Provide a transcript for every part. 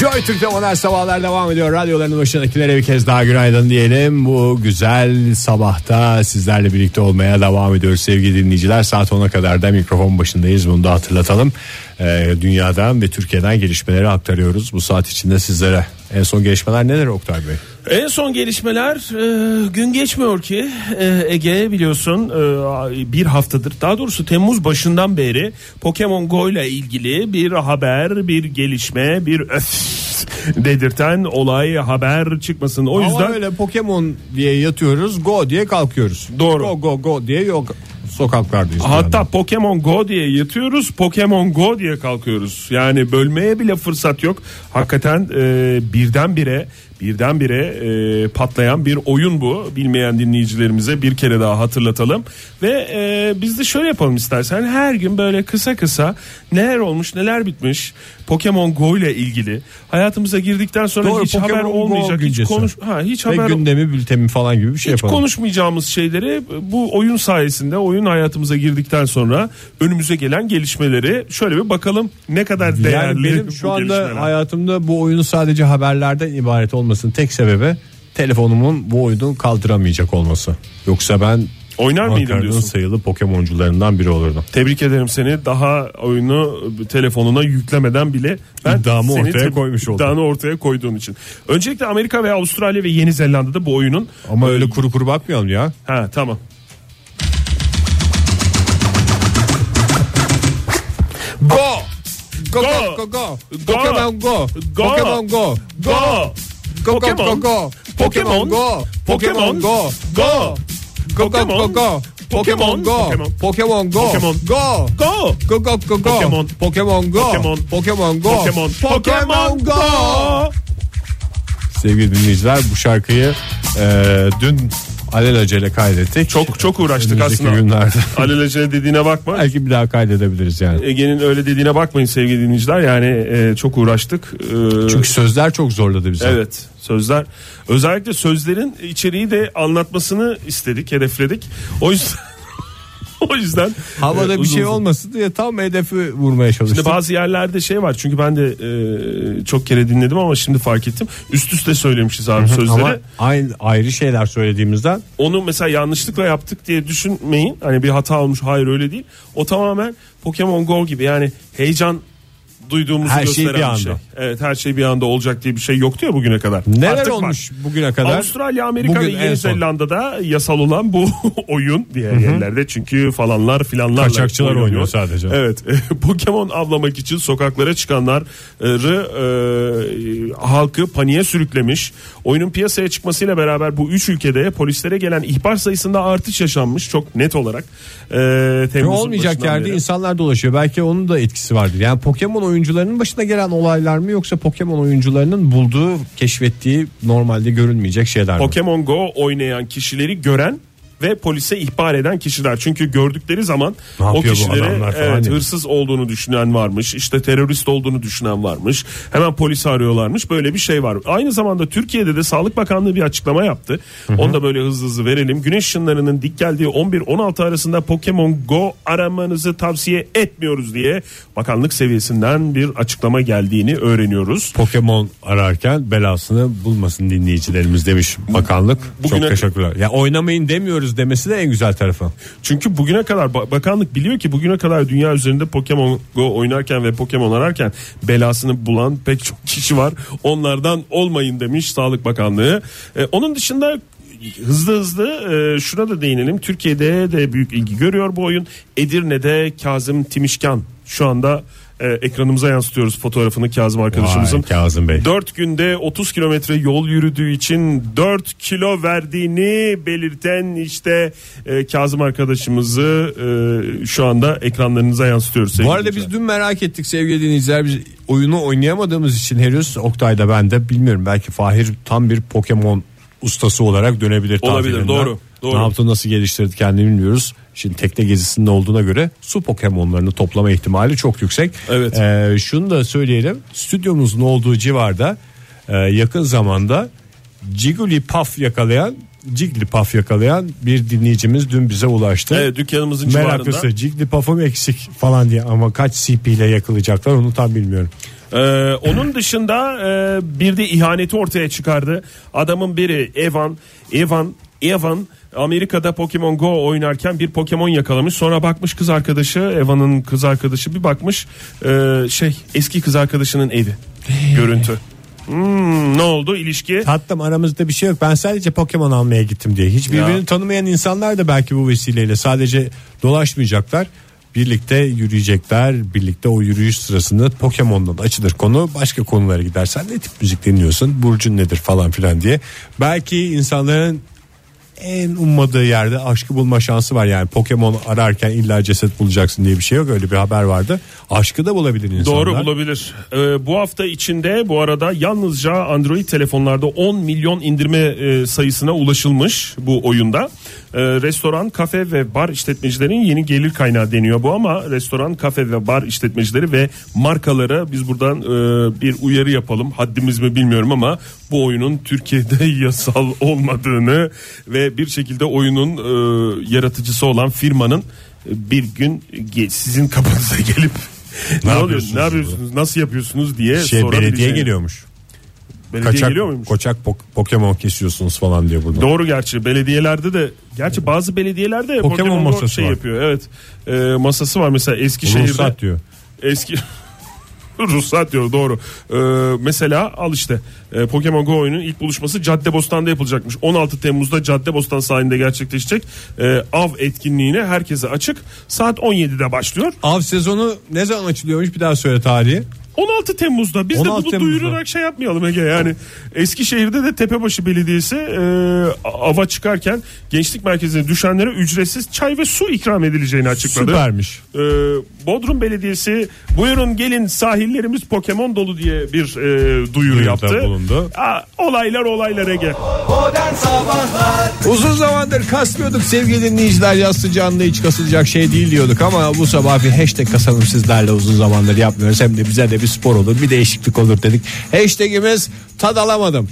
Joy Türk'te modern sabahlar devam ediyor. Radyoların başındakilere bir kez daha günaydın diyelim. Bu güzel sabahta sizlerle birlikte olmaya devam ediyoruz sevgili dinleyiciler. Saat 10'a kadar da mikrofon başındayız bunu da hatırlatalım. Ee, dünyadan ve Türkiye'den gelişmeleri aktarıyoruz bu saat içinde sizlere. En son gelişmeler neler Oktay Bey? En son gelişmeler e, gün geçmiyor ki e, Ege biliyorsun e, bir haftadır daha doğrusu Temmuz başından beri Pokemon Go ile ilgili bir haber bir gelişme bir öf dedirten olay haber çıkmasın. O yüzden Ama öyle Pokemon diye yatıyoruz go diye kalkıyoruz. Doğru. Go go go diye yok sokaklardayız. Hatta yani. Pokemon Go diye yatıyoruz, Pokemon Go diye kalkıyoruz. Yani bölmeye bile fırsat yok. Hakikaten e, birdenbire birdenbire e, patlayan bir oyun bu. Bilmeyen dinleyicilerimize bir kere daha hatırlatalım. Ve e, biz de şöyle yapalım istersen. Her gün böyle kısa kısa neler olmuş, neler bitmiş Pokemon Go ile ilgili hayatımıza girdikten sonra Doğru, hiç Pokemon haber Go olmayacak, hiç güncesi. konuş ha hiç Ve haber gündemi bültemi falan gibi bir şey hiç yapalım. konuşmayacağımız şeyleri bu oyun sayesinde oyun hayatımıza girdikten sonra önümüze gelen gelişmeleri şöyle bir bakalım ne kadar değerli Yani benim şu anda gelişmeler. hayatımda bu oyunun sadece haberlerden ibaret olmasının tek sebebi telefonumun bu oyunu kaldıramayacak olması. Yoksa ben Oynar mıydın diyorsun? sayılı Pokemoncularından biri olurdum. Tebrik ederim seni. Daha oyunu telefonuna yüklemeden bile ben İddiamı seni ortaya koymuş oldum. iddianı ortaya koyduğun için. Öncelikle Amerika ve Avustralya ve Yeni Zelanda'da bu oyunun Ama öyle kuru kuru bakmayalım ya. ha tamam. Go! Go Go! go go go. Go! Pokemon go. Go! Pokemon go. Go! Go go go Pokemon. go. Pokemon. go. Pokemon. go. Go! Go go go go. Pokemon go. Pokemon. Go. Pokemon. Go. Go! Go go go go. Pokemon. Pokemon go. Pokemon. Go. Pokemon. Pokemon go. Go! Sevgili dinleyiciler bu şarkıyı e, dün alelacele kaydettik. Çok çok uğraştık Önümüzdeki aslında. günlerde. Alelacele dediğine bakma. Belki bir daha kaydedebiliriz yani. Ege'nin öyle dediğine bakmayın sevgili dinleyiciler. Yani e, çok uğraştık. E, Çünkü sözler çok zorladı bizi. Evet sözler özellikle sözlerin içeriği de anlatmasını istedik hedefledik o yüzden o yüzden Havada e, bir şey uzun. olmasın diye tam hedefi vurmaya çalıştık. Şimdi bazı yerlerde şey var çünkü ben de e, çok kere dinledim ama şimdi fark ettim. Üst üste söylemişiz abi sözleri. Ama aynı ayrı şeyler söylediğimizden. Onu mesela yanlışlıkla yaptık diye düşünmeyin. Hani bir hata olmuş hayır öyle değil. O tamamen Pokemon Go gibi yani heyecan duyduğumuzu Her şey bir şey. anda. Evet her şey bir anda olacak diye bir şey yoktu ya bugüne kadar. neler Artık var. olmuş bugüne kadar? Avustralya, Amerika Bugün ve en Yeni. Zelanda'da yasal olan bu oyun diğer yerlerde çünkü falanlar filanlarla Kaçakçılar oynanıyor. oynuyor sadece. Evet. Pokemon avlamak için sokaklara çıkanları e, halkı paniğe sürüklemiş. Oyunun piyasaya çıkmasıyla beraber bu üç ülkede polislere gelen ihbar sayısında artış yaşanmış çok net olarak. E, Temmuz'un olmayacak yerde beri. insanlar dolaşıyor. Belki onun da etkisi vardır. Yani Pokemon oyuncularının başına gelen olaylar mı yoksa Pokemon oyuncularının bulduğu, keşfettiği normalde görülmeyecek şeyler mi? Pokemon Go oynayan kişileri gören ve polise ihbar eden kişiler. Çünkü gördükleri zaman o kişilere evet, hırsız olduğunu düşünen varmış. işte terörist olduğunu düşünen varmış. Hemen polisi arıyorlarmış. Böyle bir şey var. Aynı zamanda Türkiye'de de Sağlık Bakanlığı bir açıklama yaptı. Onu da böyle hızlı hızlı verelim. Güneş ışınlarının dik geldiği 11-16 arasında Pokemon Go aramanızı tavsiye etmiyoruz diye bakanlık seviyesinden bir açıklama geldiğini öğreniyoruz. Pokemon ararken belasını bulmasın dinleyicilerimiz demiş bakanlık. Bugüne- Çok teşekkürler. Ya oynamayın demiyoruz demesi de en güzel tarafı. Çünkü bugüne kadar ba- bakanlık biliyor ki bugüne kadar dünya üzerinde Pokemon Go oynarken ve Pokemon ararken belasını bulan pek çok kişi var. Onlardan olmayın demiş Sağlık Bakanlığı. Ee, onun dışında hızlı hızlı e, şuna da değinelim. Türkiye'de de büyük ilgi görüyor bu oyun. Edirne'de Kazım Timişkan şu anda e, ekranımıza yansıtıyoruz fotoğrafını Kazım arkadaşımızın. Vay Kazım Bey. 4 günde 30 kilometre yol yürüdüğü için 4 kilo verdiğini belirten işte e, Kazım arkadaşımızı e, şu anda ekranlarınıza yansıtıyoruz. Bu arada biz dün merak ettik sevgili dinleyiciler. Biz oyunu oynayamadığımız için henüz Oktay'da ben de bilmiyorum. Belki Fahir tam bir Pokemon ustası olarak dönebilir. Olabilir, doğru, doğru. Ne yaptı nasıl geliştirdi kendini bilmiyoruz. Şimdi tekne gezisinde olduğuna göre su Pokemon'larını toplama ihtimali çok yüksek. Evet. Ee, şunu da söyleyelim. Stüdyomuzun olduğu civarda e, yakın zamanda Jigglypuff yakalayan Jigglypuff yakalayan bir dinleyicimiz dün bize ulaştı. Evet, dükkanımızın civarında. Meraklısı Jigglypuff'um eksik falan diye ama kaç CP ile yakalayacaklar onu tam bilmiyorum. Ee, onun dışında e, bir de ihaneti ortaya çıkardı. Adamın biri Evan, Evan, Evan Amerika'da Pokemon Go oynarken bir Pokemon yakalamış. Sonra bakmış kız arkadaşı, Evan'ın kız arkadaşı bir bakmış e, şey eski kız arkadaşının evi. Görüntü. Hmm, ne oldu ilişki? Tatlım aramızda bir şey yok. Ben sadece Pokemon almaya gittim diye. Hiç birbirini Ya. tanımayan insanlar da belki bu vesileyle sadece dolaşmayacaklar. Birlikte yürüyecekler. Birlikte o yürüyüş sırasında Pokemon'dan açılır konu. Başka konulara gidersen ne tip müzik dinliyorsun? Burcun nedir falan filan diye. Belki insanların en ummadığı yerde aşkı bulma şansı var yani Pokemon ararken illa ceset bulacaksın diye bir şey yok öyle bir haber vardı aşkı da bulabilir insanlar Doğru bulabilir. Ee, bu hafta içinde bu arada yalnızca Android telefonlarda 10 milyon indirme e, sayısına ulaşılmış bu oyunda. Ee, restoran, kafe ve bar işletmecilerin yeni gelir kaynağı deniyor bu ama restoran, kafe ve bar işletmecileri ve markalara biz buradan e, bir uyarı yapalım. Haddimiz mi bilmiyorum ama bu oyunun Türkiye'de yasal olmadığını ve bir şekilde oyunun e, yaratıcısı olan firmanın e, bir gün sizin kapınıza gelip ne, oluyor? yapıyorsunuz Ne yapıyorsunuz? Nasıl yapıyorsunuz diye şey belediye geliyormuş Belediye kaçak geliyor muymuş? koçak pok- Pokemon kesiyorsunuz falan diye burada Doğru gerçi belediyelerde de gerçi bazı belediyelerde Pokemon Pokemon masası şey var. yapıyor. Evet. Ee, masası var mesela Eskişehir'de. ruhsat diyor Eski Ruhsat diyor doğru. Ee, mesela al işte e, Pokemon Go oyunun ilk buluşması Caddebostan'da yapılacakmış. 16 Temmuz'da Caddebostan sahilinde gerçekleşecek. Ee, av etkinliğine herkese açık. Saat 17'de başlıyor. av sezonu ne zaman açılıyormuş bir daha söyle tarihi 16 Temmuz'da biz 16 de bunu Temmuz'da. duyurarak şey yapmayalım Ege yani Eskişehir'de de Tepebaşı Belediyesi e, ava çıkarken gençlik merkezine düşenlere ücretsiz çay ve su ikram edileceğini açıkladı. süpermiş E, Bodrum Belediyesi buyurun gelin sahillerimiz Pokemon dolu diye bir e, duyuru Duyuruda yaptı. bulundu. Aa, olaylar olaylar Ege. Uzun zamandır kasmıyorduk sevgili dinleyiciler yaz sıcağında hiç kasılacak şey değil diyorduk ama bu sabah bir hashtag kasalım sizlerle uzun zamandır yapmıyoruz hem de bize de bir spor olur bir değişiklik olur dedik. Hashtagimiz tad alamadım.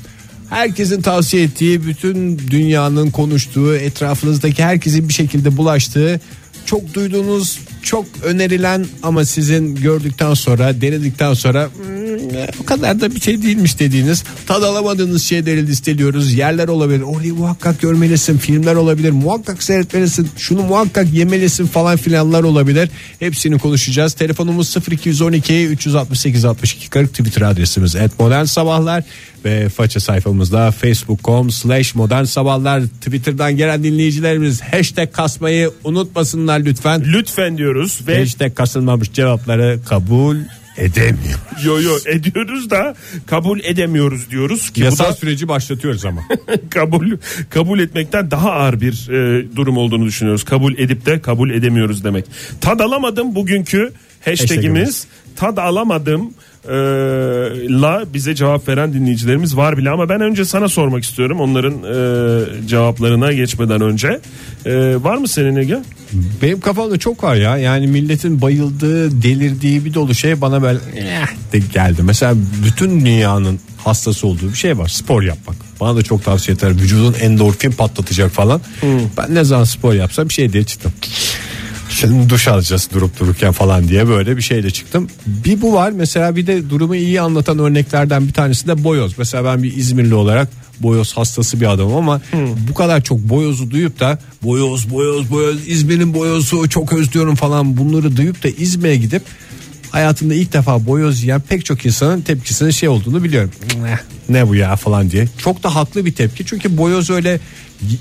Herkesin tavsiye ettiği bütün dünyanın konuştuğu etrafınızdaki herkesin bir şekilde bulaştığı çok duyduğunuz çok önerilen ama sizin gördükten sonra denedikten sonra "Hmm, o kadar da bir şey değilmiş dediğiniz tad alamadığınız şeyleri listeliyoruz. Yerler olabilir. Orayı muhakkak görmelisin. Filmler olabilir. Muhakkak seyretmelisin. Şunu muhakkak yemelisin falan filanlar olabilir. Hepsini konuşacağız. Telefonumuz 0212 368 62 40 twitter adresimiz. Et modern sabahlar. Ve faça sayfamızda facebook.com slash modern sabahlar. Twitter'dan gelen dinleyicilerimiz hashtag kasmayı unutmasınlar lütfen. Lütfen diyoruz ve hashtag kasılmamış cevapları kabul edemiyor. yo yo ediyoruz da kabul edemiyoruz diyoruz ki bu Yasal da süreci başlatıyoruz ama. kabul kabul etmekten daha ağır bir e, durum olduğunu düşünüyoruz. Kabul edip de kabul edemiyoruz demek. Tad alamadım bugünkü hashtagimiz. Hashtagimiz. Tad alamadım e, la bize cevap veren dinleyicilerimiz var bile ama ben önce sana sormak istiyorum onların e, cevaplarına geçmeden önce. E, var mı senin Ege? Benim kafamda çok var ya. Yani milletin bayıldığı, delirdiği bir dolu şey bana böyle eh de geldi. Mesela bütün dünyanın hastası olduğu bir şey var. Spor yapmak. Bana da çok tavsiye eder. Vücudun endorfin patlatacak falan. Ben ne zaman spor yapsam bir şey diye çıktım. Şimdi duş alacağız durup dururken falan diye böyle bir şeyle çıktım. Bir bu var mesela bir de durumu iyi anlatan örneklerden bir tanesi de boyoz. Mesela ben bir İzmirli olarak boyoz hastası bir adamım ama bu kadar çok boyozu duyup da boyoz boyoz boyoz İzmir'in boyozu çok özlüyorum falan bunları duyup da İzmir'e gidip hayatımda ilk defa boyoz yiyen pek çok insanın tepkisinin şey olduğunu biliyorum. "Eh, Ne bu ya falan diye. Çok da haklı bir tepki çünkü boyoz öyle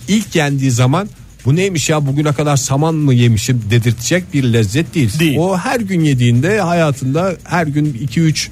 ilk yendiği zaman bu neymiş ya bugüne kadar saman mı yemişim dedirtecek bir lezzet değil. Değil. O her gün yediğinde hayatında her gün 2-3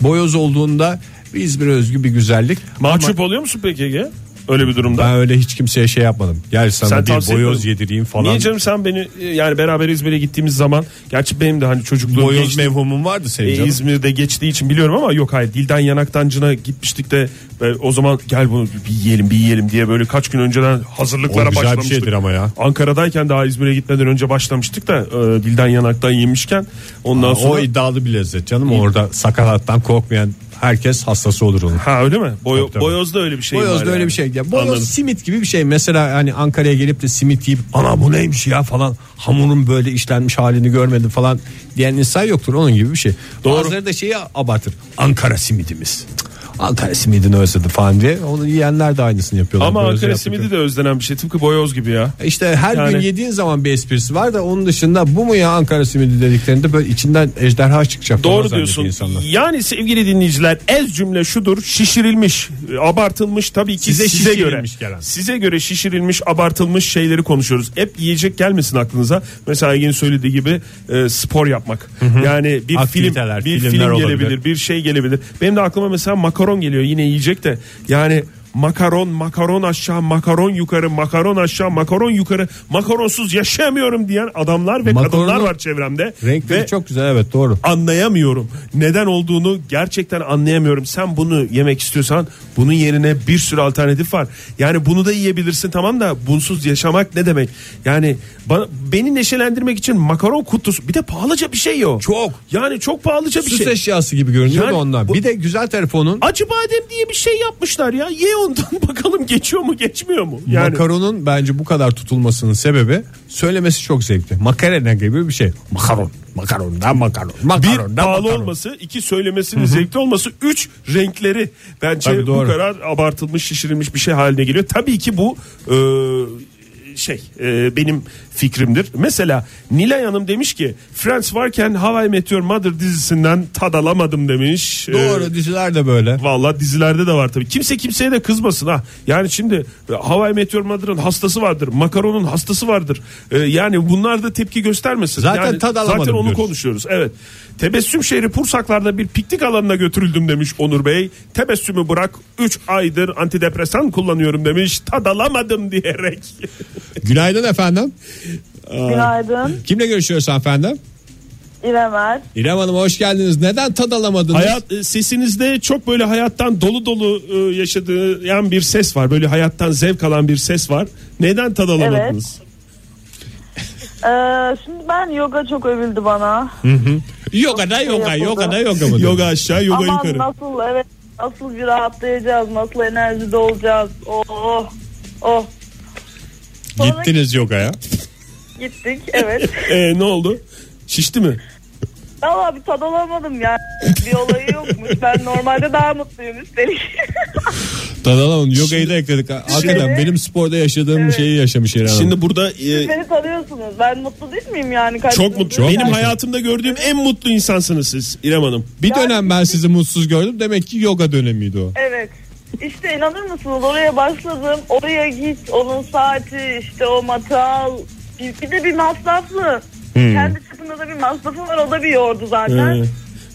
boyoz olduğunda İzmir'e özgü bir güzellik. Mahcup Ama oluyor musun peki Ege? Öyle bir durumda. ben öyle hiç kimseye şey yapmadım. Gel sana Sen bir boyoz etmedin. yedireyim falan. Niye canım sen beni yani beraber İzmir'e gittiğimiz zaman gerçi benim de hani çocukluğum Boyoz gençliğim- mevhumum vardı senin E, canım. İzmir'de geçtiği için biliyorum ama yok hayır dilden yanaktancına gitmiştik de e, o zaman gel bunu bir yiyelim bir yiyelim diye böyle kaç gün önceden hazırlıklara O güzel bir başlamıştık. şeydir ama ya. Ankara'dayken daha İzmir'e gitmeden önce başlamıştık da e, dilden yanaktan yemişken ondan O sonra iddialı bir lezzet canım orada sakalattan korkmayan herkes hastası olur onun. Ha öyle mi? Boyo, Tabii, tabii. boyozda öyle bir şey var. Boyoz da öyle yani. bir şey. Ya, boyoz Anladım. simit gibi bir şey. Mesela hani Ankara'ya gelip de simit yiyip ana bu neymiş ya falan hamurun böyle işlenmiş halini görmedim falan diyen insan yoktur. Onun gibi bir şey. Doğru. Bazıları da şeyi abartır. Ankara simidimiz. Ankara simidini özledi falan diye. Onu yiyenler de aynısını yapıyorlar. Ama Ankara simidi de özlenen bir şey. Tıpkı boyoz gibi ya. İşte her gün Yani- yediğin zaman bir esprisi var da onun dışında bu mu ya Ankara simidi dediklerinde böyle içinden ejderha çıkacak. Doğru diyorsun. insanlar. Yani sevgili dinleyiciler ez cümle şudur şişirilmiş abartılmış tabii ki Size size, göre gelen. size göre şişirilmiş abartılmış şeyleri konuşuyoruz. Hep yiyecek gelmesin aklınıza. Mesela Ege'nin söylediği gibi e, spor yapmak. Yani bir film bir film olabilir. gelebilir, bir şey gelebilir. Benim de aklıma mesela makaron geliyor. Yine yiyecek de. Yani makaron, makaron aşağı, makaron yukarı, makaron aşağı, makaron yukarı, makaronsuz yaşayamıyorum diyen adamlar ve Makaronun kadınlar var çevremde. Renkleri ve çok güzel evet doğru. anlayamıyorum. Neden olduğunu gerçekten anlayamıyorum. Sen bunu yemek istiyorsan bunun yerine bir sürü alternatif var. Yani bunu da yiyebilirsin tamam da bunsuz yaşamak ne demek? Yani bana, beni neşelendirmek için makaron kutusu bir de pahalıca bir şey yok. Çok. Yani çok pahalıca bir Süs şey. eşyası gibi görünüyor Yani da ondan. Bir de güzel telefonun Acı badem diye bir şey yapmışlar ya. Ye ondan bakalım geçiyor mu geçmiyor mu? Yani Makaronun bence bu kadar tutulmasının sebebi söylemesi çok zevkli. Makarena gibi bir şey. Makaron. Makarondan makaron. bir Makarondan pahalı makaron. olması, iki söylemesinin zevkli olması, üç renkleri bence Tabii bu doğru. kadar abartılmış, şişirilmiş bir şey haline geliyor. Tabii ki bu e, şey e, benim fikrimdir. Mesela Nilay Hanım demiş ki Friends varken How I Met Your Mother dizisinden tad alamadım demiş. Doğru E, diziler de böyle. Valla dizilerde de var tabii. Kimse kimseye de kızmasın ha. Yani şimdi How I Met Your Mother'ın hastası vardır. Makaronun hastası vardır. Ee, yani bunlar da tepki göstermesin. Zaten yani, tad alamadım Zaten onu diyoruz. konuşuyoruz. Evet. Tebessüm şehri Pursaklar'da bir piknik alanına götürüldüm demiş Onur Bey. Tebessümü bırak 3 aydır antidepresan kullanıyorum demiş. Tad alamadım diyerek. Günaydın efendim. Günaydın. Kimle görüşüyoruz efendim? İrem Er. İrem Hanım hoş geldiniz. Neden tad alamadınız? Hayat e, sesinizde çok böyle hayattan dolu dolu e, bir ses var. Böyle hayattan zevk alan bir ses var. Neden tad alamadınız? Ee, şimdi ben yoga çok övüldü bana. Yoga da yoga, yapıldı. yoga da yoga mı? Yoga aşağı, yoga Aman yukarı. nasıl evet nasıl bir rahatlayacağız, nasıl enerjide olacağız. Oh oh. Sonra Gittiniz yogaya. Gittik evet. E, ne oldu? Şişti mi? Valla bir tad alamadım yani. Bir olayı yokmuş. Ben normalde daha mutluyum üstelik. Tad alamadım. Yogayı da ekledik. Hakikaten benim sporda yaşadığım Evet. şeyi yaşamış İrem Hanım. Şimdi burada e, Beni tanıyorsunuz. Ben mutlu değil miyim yani? Kaç çok yıldır? mutlu. Benim hayatımda gördüğüm en mutlu insansınız siz İrem Hanım. bir dönem ben sizi mutsuz gördüm. Demek ki yoga dönemiydi o. Evet. İşte inanır mısınız oraya başladım. Oraya git onun saati işte o matal. Bir, bir de bir masraflı. Kendi çapında da bir masrafı var o da bir yordu zaten. Ee,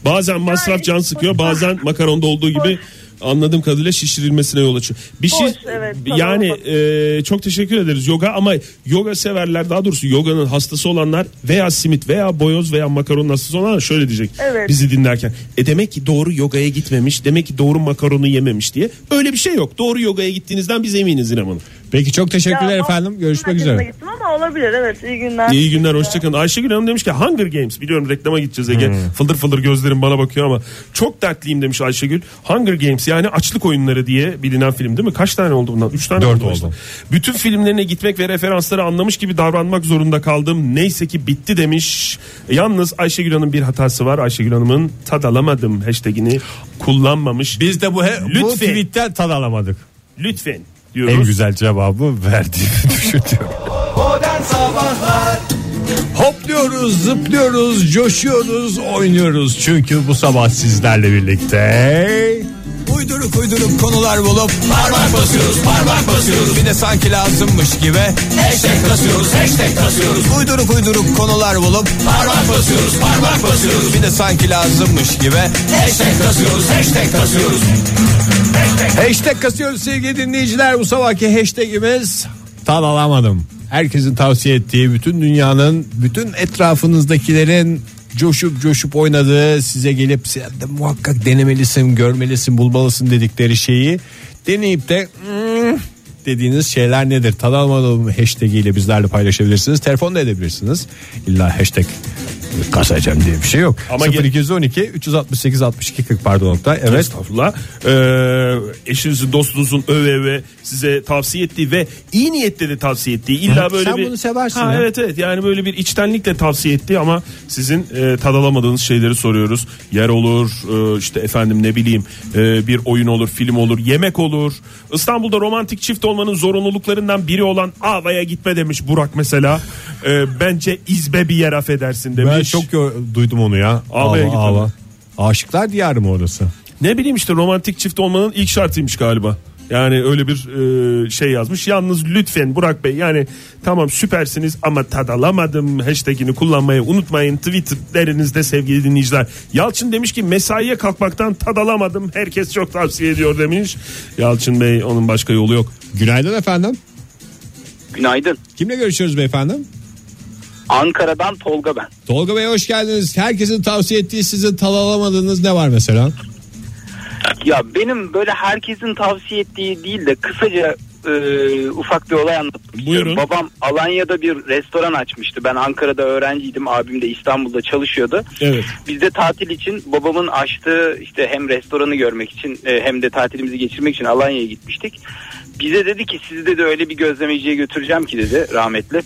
bazen masraf can sıkıyor, bazen makaronda olduğu gibi anladığım kadarıyla şişirilmesine yol açıyor. Bir şey Boş, evet, yani e, çok teşekkür ederiz yoga ama yoga severler daha doğrusu yoganın hastası olanlar veya simit veya boyoz veya makaronun hastası olanlar şöyle diyecek Evet. bizi dinlerken. E demek ki doğru yogaya gitmemiş, demek ki doğru makaronu yememiş diye. Öyle bir şey yok. Doğru yogaya gittiğinizden biz eminiz İrem Hanım. Peki çok teşekkürler Ya, efendim. Görüşmek üzere. Gittim ama olabilir evet iyi günler. İyi günler hoşçakalın. Ayşegül Hanım demiş ki Hunger Games biliyorum reklama gideceğiz Ege. Hmm. Fıldır fıldır gözlerim bana bakıyor ama çok dertliyim demiş Ayşegül. Hunger Games yani açlık oyunları diye bilinen film değil mi? Kaç tane oldu bundan? Üç tane Dört oldu. oldu. Bütün filmlerine gitmek ve referansları anlamış gibi davranmak zorunda kaldım. Neyse ki bitti demiş. Yalnız Ayşegül Hanım bir hatası var. Ayşegül Hanım'ın tad alamadım hashtagini kullanmamış. Biz de bu, he, bu Lütfen. tweetten tad alamadık. Lütfen diyoruz. En güzel cevabı verdiğimi düşünüyorum. Modern Sabahlar Hopluyoruz, zıplıyoruz, coşuyoruz, oynuyoruz. Çünkü bu sabah sizlerle birlikte... Uyduruk uyduruk konular bulup parmak basıyoruz parmak basıyoruz bir de sanki lazımmış gibi hashtag kasıyoruz hashtag kasıyoruz uyduruk uyduruk konular bulup parmak basıyoruz parmak basıyoruz bir de sanki lazımmış gibi hashtag kasıyoruz hashtag kasıyoruz Hashtag kasıyoruz sevgili dinleyiciler. Bu sabahki hashtagimiz tad alamadım. Herkesin tavsiye ettiği bütün dünyanın bütün etrafınızdakilerin coşup coşup oynadığı size gelip sen de muhakkak denemelisin görmelisin bulmalısın dedikleri şeyi deneyip de "Hmm," dediğiniz şeyler nedir? Tad alamadım hashtag ile bizlerle paylaşabilirsiniz. Telefon da edebilirsiniz. İlla hashtag kasacağım diye bir şey yok. Ama Ama ge- 0212 368 62 40 pardon nokta. Evet. Estağfurullah. Ee, eşinizin dostunuzun öve öve size tavsiye ettiği ve iyi niyetle de tavsiye ettiği illa Hı, böyle sen bir bunu seversin Ha, ya. evet evet yani böyle bir içtenlikle tavsiye ettiği ama sizin e, tadalamadığınız şeyleri soruyoruz. Yer olur e, işte efendim ne bileyim e, bir oyun olur film olur yemek olur. İstanbul'da romantik çift olmanın zorunluluklarından biri olan Ava'ya gitme demiş Burak mesela. E, bence izbe bir yer affedersin demiş. Ben çok yo- duydum onu ya. Ağlaya Ağla, gitmedi. ağla. Aşıklar diyarı mı orası? Ne bileyim işte romantik çift olmanın ilk şartıymış galiba. Yani öyle bir e, şey yazmış. Yalnız lütfen Burak Bey yani tamam süpersiniz ama tad alamadım hashtagini kullanmayı unutmayın. Twitterlerinizde sevgili dinleyiciler. Yalçın demiş ki mesaiye kalkmaktan tad alamadım. Herkes çok tavsiye ediyor demiş. Yalçın Bey onun başka yolu yok. Günaydın efendim. Günaydın. Kimle görüşüyoruz beyefendi? Ankara'dan Tolga ben. Tolga Bey hoş geldiniz. Herkesin tavsiye ettiği sizin tal alamadığınız ne var mesela? Ya benim böyle herkesin tavsiye ettiği değil de kısaca e, ufak bir olay anlatmak. Buyurun. Babam Alanya'da bir restoran açmıştı. Ben Ankara'da öğrenciydim. Abim de İstanbul'da çalışıyordu. Evet. Biz de tatil için babamın açtığı işte hem restoranı görmek için e, hem de tatilimizi geçirmek için Alanya'ya gitmiştik. Bize dedi ki sizi dedi öyle bir gözlemeciye götüreceğim ki dedi rahmetli.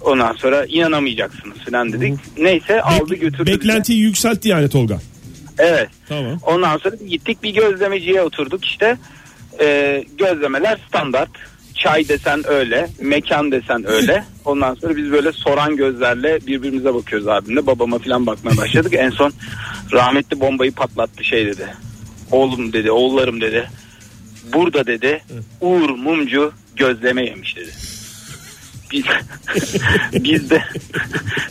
Ondan sonra inanamayacaksınız falan dedik. Neyse aldı götürdü. beklentiyi yükseltti yani Tolga. Evet. Tamam. Ondan sonra gittik bir gözlemeciye oturduk işte. Ee, gözlemeler standart. Çay desen öyle, mekan desen öyle. Ondan sonra biz böyle soran gözlerle birbirimize bakıyoruz abimle. Babama falan bakmaya başladık. en son rahmetli bombayı patlattı şey dedi. Oğlum dedi, oğullarım dedi. Burada dedi Uğur Mumcu gözleme yemiş dedi. Biz, biz de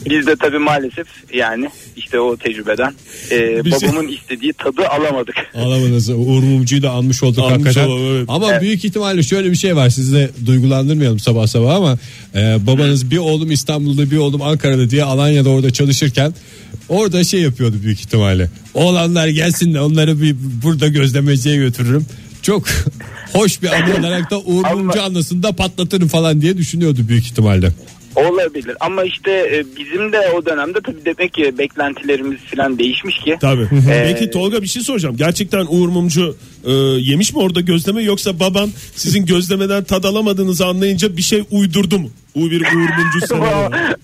biz de tabii maalesef yani işte o tecrübeden e, Biz- babamın istediği tadı alamadık. Alamadınız. Uğur Mumcu'yu da anmış olduk Anmış hakikaten. olalım, evet. Ama Evet. büyük ihtimalle şöyle bir şey var. Sizi de duygulandırmayalım sabah sabah ama e, babanız bir oğlum İstanbul'da bir oğlum Ankara'da diye Alanya'da orada çalışırken orada şey yapıyordu büyük ihtimalle. Oğlanlar gelsin de onları bir burada gözlemeciye götürürüm. Çok hoş bir anı olarak da Uğur Mumcu anısını da patlatırım falan diye düşünüyordu büyük ihtimalle. Olabilir ama işte e, bizim de o dönemde tabii demek ki beklentilerimiz falan değişmiş ki. Tabii. Ee, Peki Tolga bir şey soracağım. Gerçekten Uğur Mumcu e, yemiş mi orada gözleme yoksa baban sizin gözlemeden tad alamadığınızı anlayınca bir şey uydurdu mu? Bu bir Uğur Mumcu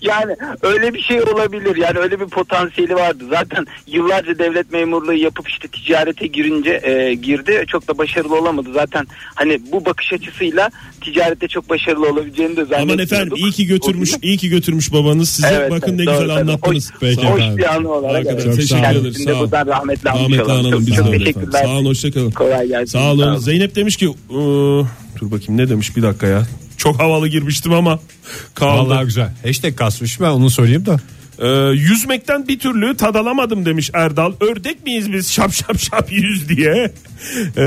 yani öyle bir şey olabilir yani öyle bir potansiyeli vardı zaten yıllarca devlet memurluğu yapıp işte ticarete girince e, girdi çok da başarılı olamadı zaten hani bu bakış açısıyla ticarette çok başarılı olabileceğini de Aman zannetmiyorduk. efendim iyi ki götürmüş, iyi ki götürmüş babanız size. Evet, Bakın ne evet, güzel doğru, tabii. anlattınız. Hoş, Peki hoş bir anı olarak. Arkadaşlar, evet. teşekkür ederiz. de Sağ olun. rahmetli Rahmetli analım Çok, çok teşekkürler. Sağ olun hoşçakalın. Kolay gelsin. Sağ olun. Sağ olun. Zeynep demiş ki "Ee, dur bakayım ne demiş bir dakika ya. Çok havalı girmiştim ama kaldı. Vallahi güzel. Hashtag kasmış ben onu söyleyeyim de. Ee, yüzmekten bir türlü tad alamadım demiş Erdal. Ördek miyiz biz şap şap şap yüz diye Ee,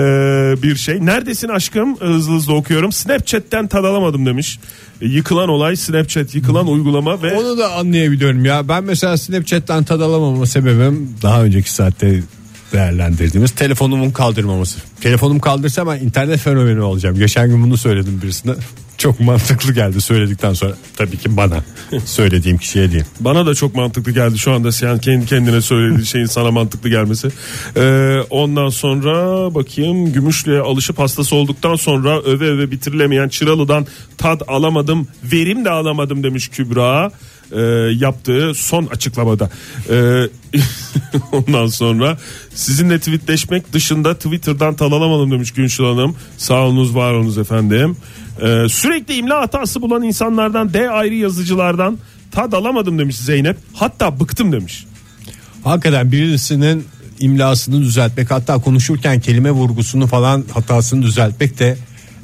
bir şey. Neredesin aşkım? Hızlı hızlı okuyorum. Snapchat'ten tad alamadım demiş. Yıkılan olay Snapchat, yıkılan uygulama ve Onu da anlayabiliyorum ya. Ben mesela Snapchat'ten tad alamama sebebim daha önceki saatte değerlendirdiğimiz telefonumun kaldırmaması. Telefonum kaldırsa ben internet fenomeni olacağım. Geçen gün bunu söyledim birisine. Çok mantıklı geldi söyledikten sonra. Tabii ki bana. Söylediğim kişiye değil. bana da çok mantıklı geldi şu anda sen kendi kendine söylediğin şeyin sana mantıklı gelmesi. Ee, ondan sonra bakayım Gümüşlü'ye alışıp hastası olduktan sonra öve öve bitirilemeyen Çıralı'dan tad alamadım, verim de alamadım demiş Kübra. E, yaptığı son açıklamada. E, ondan sonra sizinle tweetleşmek dışında Twitter'dan tal alamadım demiş Günşil Hanım. Sağ olunuz var olunuz efendim. E, sürekli imla hatası bulan insanlardan D ayrı yazıcılardan tad alamadım demiş Zeynep. Hatta bıktım demiş. Hakikaten birisinin imlasını düzeltmek hatta konuşurken kelime vurgusunu falan hatasını düzeltmek de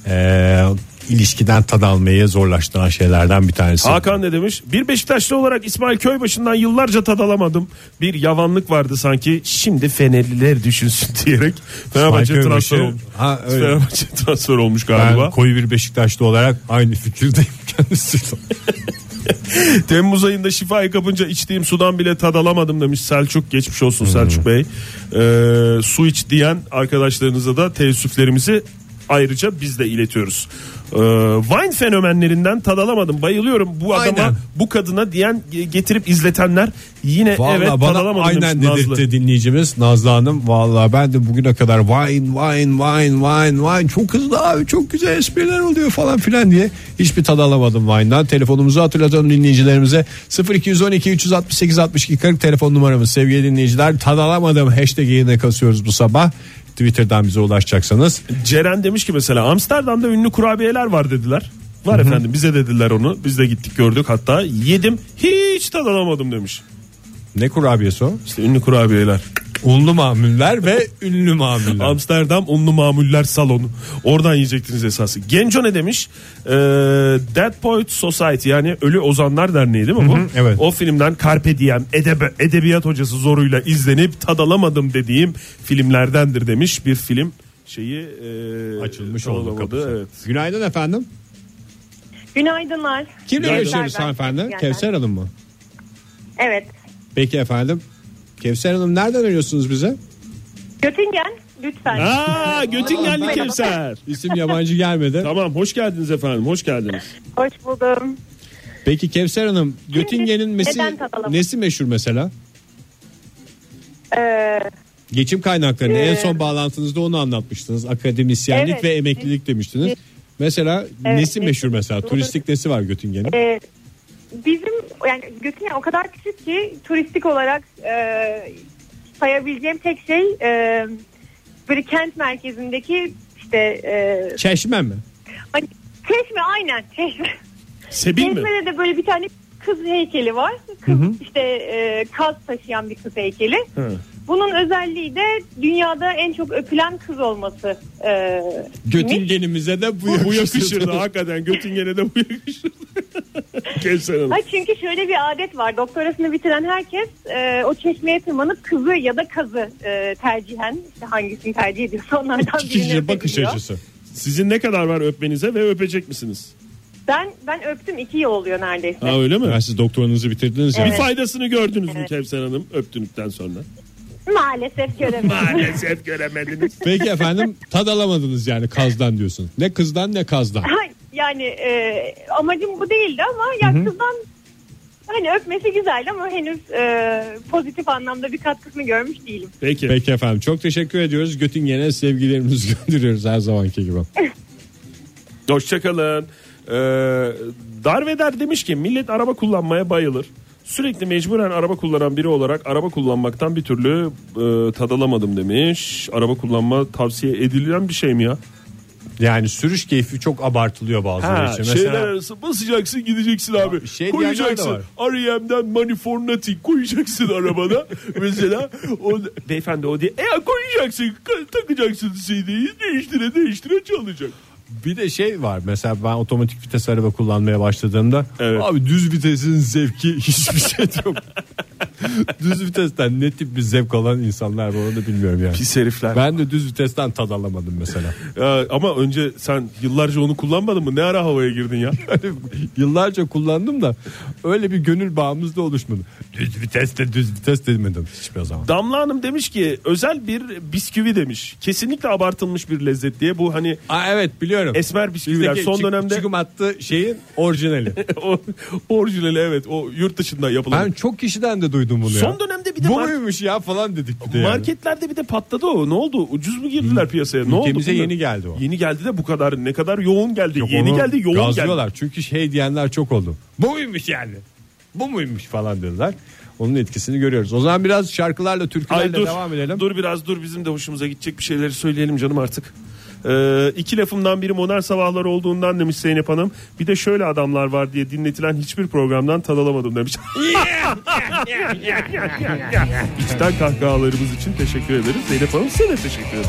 eee, ilişkiden tad almayı zorlaştıran şeylerden bir tanesi. Hakan ne demiş? Bir Beşiktaşlı olarak İsmail Köybaşı'ndan yıllarca tad alamadım. Bir yavanlık vardı sanki. Şimdi Fenerliler düşünsün diyerek Fenerbahçe transfer olmuş. Ha, öyle. Fenerbahçe transfer olmuş ben galiba. koyu bir Beşiktaşlı olarak aynı fikirdeyim kendisiyle. Temmuz ayında kapınca içtiğim sudan bile tad alamadım demiş Selçuk. Geçmiş olsun Selçuk Bey. Ee, su iç diyen arkadaşlarınıza da teessüflerimizi ayrıca biz de iletiyoruz. Vine fenomenlerinden tad alamadım. Bayılıyorum bu adama, Aynen. bu kadına diyen getirip izletenler yine Vallahi evet tad bana alamadım aynen demiş Nazlı. dedirtti dinleyicimiz Nazlı Hanım. Vallahi ben de bugüne kadar wine wine wine wine wine çok hızlı abi çok güzel espriler oluyor falan filan diye hiçbir tad alamadım wine'dan. Telefonumuzu hatırlatalım dinleyicilerimize 0212 368 62 40 telefon numaramız sevgili dinleyiciler. Tad alamadım hashtag yayına kasıyoruz bu sabah. Twitter'dan bize ulaşacaksanız. Ceren demiş ki mesela Amsterdam'da ünlü kurabiyeler var dediler. Var efendim bize dediler onu. Biz de gittik gördük hatta. Yedim hiç tad alamadım demiş. Ne kurabiyesi o? İşte ünlü kurabiyeler. Unlu mamuller ve ünlü mamuller. Amsterdam unlu mamuller salonu. Oradan yiyecektiniz esası. Genco ne demiş? Ee, Dead Poet Society yani Ölü Ozanlar Derneği değil mi bu? evet. O filmden Carpe Diem edebe, edebiyat hocası zoruyla izlenip tad alamadım dediğim filmlerdendir demiş. Bir film şeyi e, Açılmış oldu kapısı. Evet. Günaydın efendim. Günaydınlar. Kimle Günaydın. görüşüyoruz hanımefendi? Kevser. Hanım mı? Evet. Peki efendim. Kevser Hanım nereden arıyorsunuz bize? Göttingen lütfen. Aa Göttingenli. Kevser. İsim yabancı gelmedi. Tamam hoş geldiniz efendim hoş geldiniz. Hoş buldum. Peki Kevser Hanım Göttingen'in nesi, nesi meşhur mesela? Ee, Geçim kaynaklarını Ee, en son bağlantınızda onu anlatmıştınız. Akademisyenlik Evet. ve emeklilik demiştiniz. Evet. Mesela Evet, nesi evet. meşhur mesela? Doğru. Turistik nesi var Göttingen'in? e, bizim yani Göttingen o kadar küçük ki turistik olarak e, sayabileceğim tek şey e, böyle kent merkezindeki işte e, Çeşme mi? hani çeşme aynen çeşme. Sebil mi? Çeşmede de böyle bir tane kız heykeli var. Kız işte e, kaz taşıyan bir kız heykeli. Hı. Bunun özelliği de dünyada en çok öpülen kız olması. E, Göttingen'imize de bu yakışırdı. Bu yakışırdı hakikaten Göttingen'e de bu yakışırdı. Kevser Hanım. Ha çünkü şöyle bir adet var. Doktorasını bitiren herkes e, o çeşmeye tırmanıp kızı ya da kazı e, tercihen işte hangisini tercih ediyorsa onlardan birini Kişiye bakış öpebiliyor. açısı. Sizin ne kadar var öpmenize ve öpecek misiniz? Ben ben öptüm iki yıl oluyor neredeyse. Ha öyle mi? Ben siz doktorunuzu bitirdiniz ya. Bir faydasını gördünüz mü. Kevser Hanım öptündükten sonra? Maalesef göremedim. Maalesef göremediniz. Peki efendim tad alamadınız yani kazdan diyorsun. Ne kızdan ne kazdan. Ha, yani e, amacım bu değildi ama ya kızdan hani öpmesi güzel ama henüz e, pozitif anlamda bir katkısını görmüş değilim. Peki. Peki efendim çok teşekkür ediyoruz. Göttingen'e sevgilerimizi gönderiyoruz her zamanki gibi. Hoşçakalın. Ee, Darveder demiş ki millet araba kullanmaya bayılır. Sürekli mecburen araba kullanan biri olarak araba kullanmaktan bir türlü e, tad alamadım demiş. Araba kullanma tavsiye edilen bir şey mi ya? Yani sürüş keyfi çok abartılıyor bazıları için. şeyler Mesela arası basacaksın gideceksin abi. şey diyenler de koyacaksın. R.E.M'den Money for Nothing koyacaksın arabada. Mesela o, beyefendi o diye e, koyacaksın ka- takacaksın CD'yi değiştire değiştire çalacak. Bir de şey var. Mesela ben otomatik vites araba kullanmaya başladığımda Evet. abi düz vitesin zevki hiçbir şey yok. düz vitesten ne tip bir zevk alan insanlar var onu da bilmiyorum yani. Pis herifler. Ben de düz vitesten tad alamadım mesela. Ya, ama önce sen yıllarca onu kullanmadın mı? Ne ara havaya girdin ya? Yıllarca kullandım da öyle bir gönül bağımız da oluşmadı. Düz viteste düz vites demedim hiçbir zaman. Damla Hanım demiş ki özel bir bisküvi demiş. Kesinlikle abartılmış bir lezzet diye bu hani Aa, evet biliyorum. esmer bisküviler Bizdeki son çık- dönemde çıkım attı şeyin orijinali. orijinali evet o yurt dışında yapılan. ben çok kişiden de duydum bunu ya. Son dönemde bir de Bu mark- muymuş ya falan dedik bir de yani. marketlerde bir de patladı o. Ne oldu? Ucuz mu girdiler piyasaya? Ne oldu? Ülkemize bilmiyorum. yeni geldi o. Yeni geldi de bu kadar ne kadar yoğun geldi. Yok, yeni onu geldi yoğun geldi. gazlıyorlar. Çünkü şey diyenler çok oldu. Bu muymuş yani? Bu muymuş falan dediler. Onun etkisini görüyoruz. O zaman biraz şarkılarla, türkülerle Ay dur, devam edelim. dur biraz dur bizim de hoşumuza gidecek bir şeyleri söyleyelim canım artık. Ee, iki lafımdan biri modern sabahlar olduğundan demiş Zeynep Hanım. Bir de şöyle adamlar var diye dinletilen hiçbir programdan tad alamadım demiş. İçten kahkahalarımız için teşekkür ederiz. Zeynep Hanım size de teşekkür ederiz.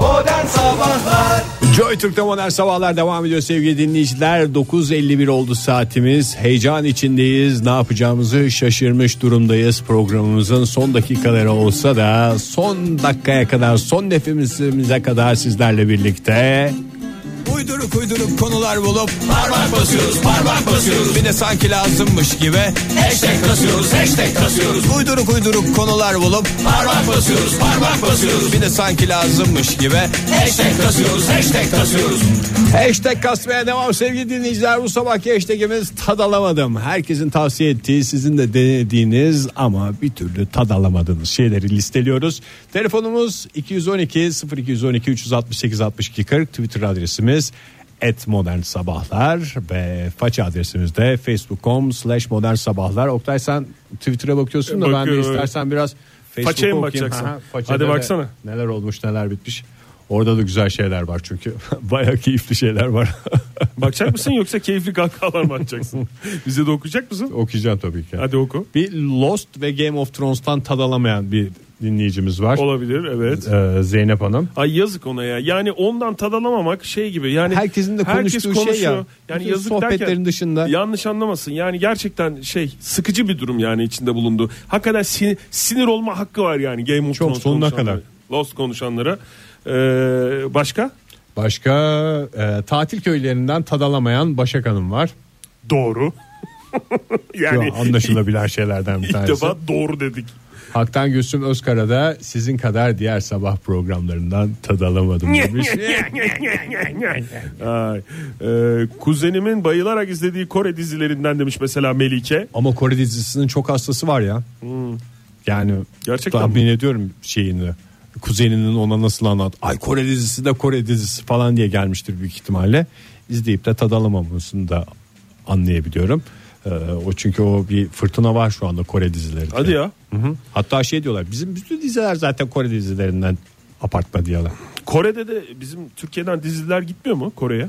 Modern Sabahlar Joy Türk'te modern sabahlar devam ediyor sevgili dinleyiciler. 9.51 oldu saatimiz. Heyecan içindeyiz. Ne yapacağımızı şaşırmış durumdayız. Programımızın son dakikaları olsa da son dakikaya kadar, son nefesimize kadar sizlerle birlikte birlikte Uyduruk uyduruk konular bulup parmak basıyoruz parmak basıyoruz. Bir de sanki lazımmış gibi hashtag kasıyoruz hashtag kasıyoruz. Uyduruk uyduruk konular bulup parmak basıyoruz parmak basıyoruz. Bir de sanki lazımmış gibi hashtag kasıyoruz hashtag kasıyoruz. Hashtag kasmaya devam sevgili dinleyiciler. Bu sabahki hashtagimiz tad alamadım. Herkesin tavsiye ettiği sizin de denediğiniz ama bir türlü tad alamadığınız şeyleri listeliyoruz. Telefonumuz 212 0212 368 62 40 Twitter adresimiz et modern sabahlar ve faça adresimiz de facebook.com slash modern sabahlar. Oktay sen Twitter'a bakıyorsun da ben de istersen biraz Façaya mı bakacaksın? Façada Hadi baksana. Neler olmuş neler bitmiş. Orada da güzel şeyler var çünkü. Baya keyifli şeyler var. Bakacak mısın yoksa keyifli kahkahalar mı atacaksın? Bize de okuyacak mısın? Okuyacağım tabii ki. Hadi oku. Bir Lost ve Game of Thrones'tan tad alamayan bir dinleyicimiz var. Olabilir evet. Ee, Zeynep Hanım. Ay yazık ona ya. Yani ondan tad alamamak şey gibi. Yani Herkesin de herkes konuştuğu şey ya. Yani Bütün yazık sohbetlerin derken, dışında. Yanlış anlamasın. Yani gerçekten şey sıkıcı bir durum yani içinde bulunduğu. Hakikaten sinir, sinir olma hakkı var yani Game of Çok, Thrones sonuna kadar. Lost konuşanlara. Ee, başka? Başka e, tatil köylerinden tad alamayan Başak Hanım var. Doğru. yani Yo, anlaşılabilen şeylerden bir ilk tanesi. defa doğru dedik. Haktan Gülsüm Özkara da sizin kadar diğer sabah programlarından tad alamadım demiş. Ay, e, kuzenimin bayılarak izlediği Kore dizilerinden demiş mesela Melike. Ama Kore dizisinin çok hastası var ya. Yani Gerçekten tahmin mi? ediyorum şeyini. Kuzeninin ona nasıl anlat. Ay Kore dizisi de Kore dizisi falan diye gelmiştir büyük ihtimalle. İzleyip de tad alamamasını da anlayabiliyorum. Ee, o çünkü o bir fırtına var şu anda Kore dizilerinde. Hadi ya. Hı hı. Hatta şey diyorlar bizim bütün diziler zaten Kore dizilerinden apartma diyorlar. Kore'de de bizim Türkiye'den diziler gitmiyor mu Kore'ye?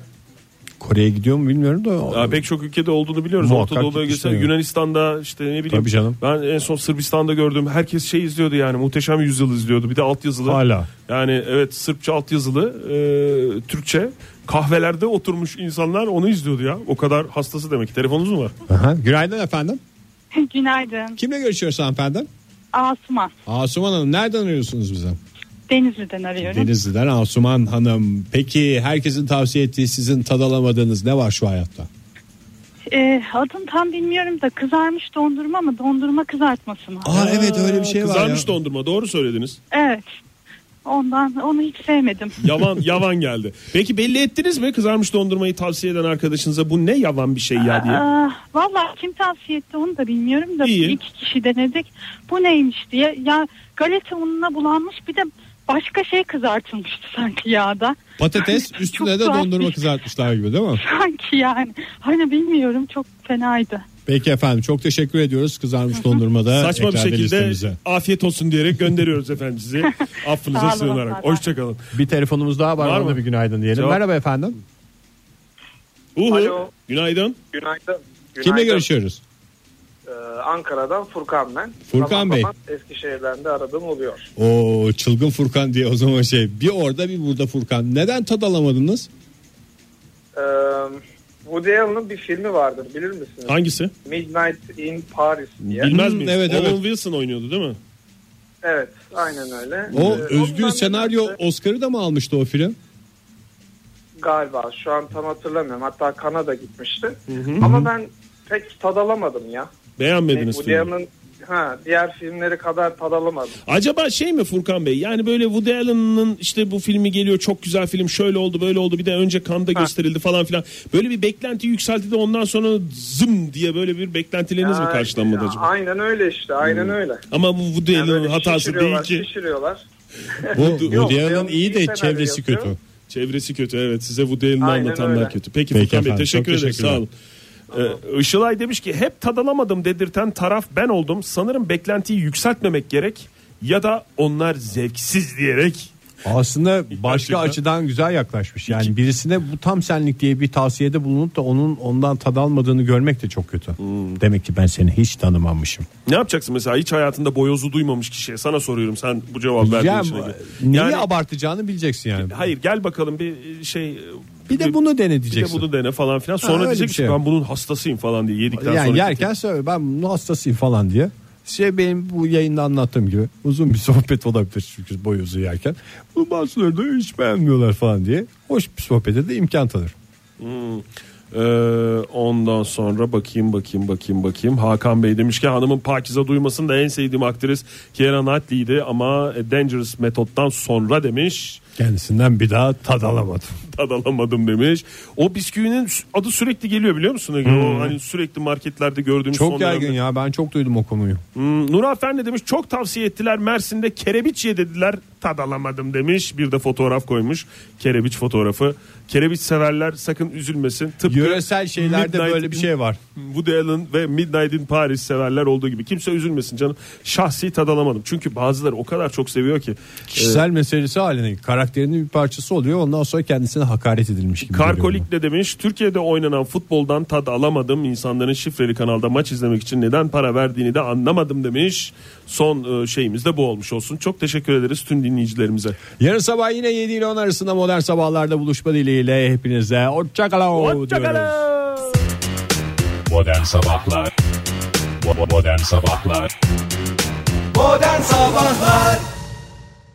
Kore'ye gidiyor mu bilmiyorum da. Ya pek çok ülkede olduğunu biliyoruz. Orta Doğu bölgesinde gitmişler. Yunanistan'da işte ne bileyim. Tabii canım. Ben en son Sırbistan'da gördüm. Herkes şey izliyordu yani. Muhteşem Yüzyıl izliyordu. Bir de altyazılı. Hala. Yani evet Sırpça altyazılı, e, Türkçe. Kahvelerde oturmuş insanlar onu izliyordu ya. O kadar hastası demek ki. Telefonunuz mu var? Aha. Günaydın efendim. Günaydın. Kimle görüşüyoruz hanımefendi? Asuman. Asuman Hanım nereden arıyorsunuz bize? Denizli'den arıyorum. Denizli'den Asuman Hanım. Peki herkesin tavsiye ettiği sizin tad alamadığınız ne var şu hayatta? Ee, adını tam bilmiyorum da kızarmış dondurma mı dondurma kızartması mı? Aa evet öyle bir şey var Kızarmış ya. dondurma doğru söylediniz. Evet. Ondan onu hiç sevmedim. Yavan yavan geldi. Peki belli ettiniz mi kızarmış dondurmayı tavsiye eden arkadaşınıza bu ne yavan bir şey ya diye? Aa, Valla kim tavsiye etti onu da bilmiyorum da İyi. iki kişi denedik. Bu neymiş diye. Ya galeta ununa bulanmış bir de başka şey kızartılmıştı sanki yağda. Patates üstüne de dondurma bir- kızartmışlar gibi değil mi? Sanki yani. Hani bilmiyorum çok fenaydı. Peki efendim çok teşekkür ediyoruz kızarmış dondurmada. Saçma bir şekilde listemize. afiyet olsun diyerek gönderiyoruz efendim sizi. Affınıza sığınarak. Hoşçakalın. Bir telefonumuz daha var, Var mı? bir günaydın diyelim. Cevap- Merhaba efendim. Uhu. Alo. Günaydın. Günaydın. Kimle görüşüyoruz? Ee, Ankara'dan Furkan ben. Furkan Zaman Bey. zaman Eskişehir'den de aradığım oluyor. O çılgın Furkan diye o zaman şey. Bir orada bir burada Furkan. Neden tad alamadınız? Ee, Woody Allen'ın bir filmi vardır bilir misiniz? Hangisi? Midnight in Paris diye. Bilmez Hmm, miyiz? evet, Owen evet. Wilson oynuyordu değil mi? Evet aynen öyle. O Ee, özgür senaryo nedense Oscar'ı da mı almıştı o film? Galiba şu an tam hatırlamıyorum. Hatta Kanada gitmişti. Ama ben pek tad alamadım ya. Beğenmediniz Woody filmi. Allen'ın ha, diğer filmleri kadar tad alamadım. Acaba şey mi Furkan Bey? Yani böyle Woody Allen'ın işte bu filmi geliyor çok güzel film şöyle oldu böyle oldu bir de önce Cannes'da gösterildi falan filan. Böyle bir beklenti yükseldi de ondan sonra zım diye böyle bir beklentileriniz mi Ha, karşılanmadı ya, acaba? Hmm. Aynen öyle işte aynen öyle. Ama bu Woody Yani Allen'ın hatası değil ki. Şişiriyorlar. Bu Woody Allen iyi de çevresi kötü. Çevresi kötü evet size Woody Allen'ı anlatanlar öyle. kötü. Peki, Peki Furkan Bey teşekkür teşekkürler. sağ olun. Ee, Işılay demiş ki hep tadalamadım dedirten taraf ben oldum. Sanırım beklentiyi yükseltmemek gerek ya da onlar zevksiz diyerek Aslında başka Gerçekten. açıdan güzel yaklaşmış. Yani birisine bu tam senlik diye bir tavsiyede bulunup da onun ondan tad almadığını görmek de çok kötü. Demek ki ben seni hiç tanımamışım. Ne yapacaksın mesela hiç hayatında boyozu duymamış kişiye sana soruyorum sen bu cevap verdiğin için. neyi Yani- abartacağını bileceksin yani. Hayır gel bakalım bir şey Bir de bunu dene bir de diyeceksin. bunu dene falan filan. Ha, Sonra öyle diyecek şey yok. ben bunun hastasıyım falan diye yedikten yani sonra. yerken söyle ben bunun hastasıyım falan diye. Şey benim bu yayında anlattığım gibi uzun bir sohbet olabilir çünkü boy uzayarken. Bu bazıları da hiç beğenmiyorlar falan diye. Hoş bir sohbete de imkan tanır. Ee, ondan sonra bakayım bakayım bakayım bakayım. Hakan Bey demiş ki hanımın Pakize duymasın da en sevdiğim aktris Keira Knightley'di ama Dangerous Method'dan sonra demiş. Kendisinden bir daha tad alamadım. Tad alamadım demiş. O bisküvinin adı sürekli geliyor biliyor musun? Ege? O hani sürekli marketlerde gördüğümüz Çok yaygın dönemde. ya ben çok duydum o konuyu. Hmm, Nurhan ne demiş çok tavsiye ettiler Mersin'de kerebiç ye dediler tad alamadım demiş bir de fotoğraf koymuş kerebiç fotoğrafı kerebiç severler sakın üzülmesin tıpkı Yöresel şeylerde Midnight böyle bir şey var. Woody Allen ve Midnight in Paris severler olduğu gibi kimse üzülmesin canım şahsi tad alamadım çünkü bazıları o kadar çok seviyor ki Kişisel meselesi haline karakterinin bir parçası oluyor ondan sonra hakaret edilmiş gibi. Karkolik de demiş Türkiye'de oynanan futboldan tad alamadım insanların şifreli kanalda maç izlemek için neden para verdiğini de anlamadım demiş son e, şeyimiz de bu olmuş olsun çok teşekkür ederiz tüm dinleyicilerimize. Yarın sabah yine 7 ile 10 arasında modern sabahlarda buluşma dileğiyle hepinize hoşçakalın diyoruz. Hoşçakalın. Modern Sabahlar Modern Sabahlar Modern Sabahlar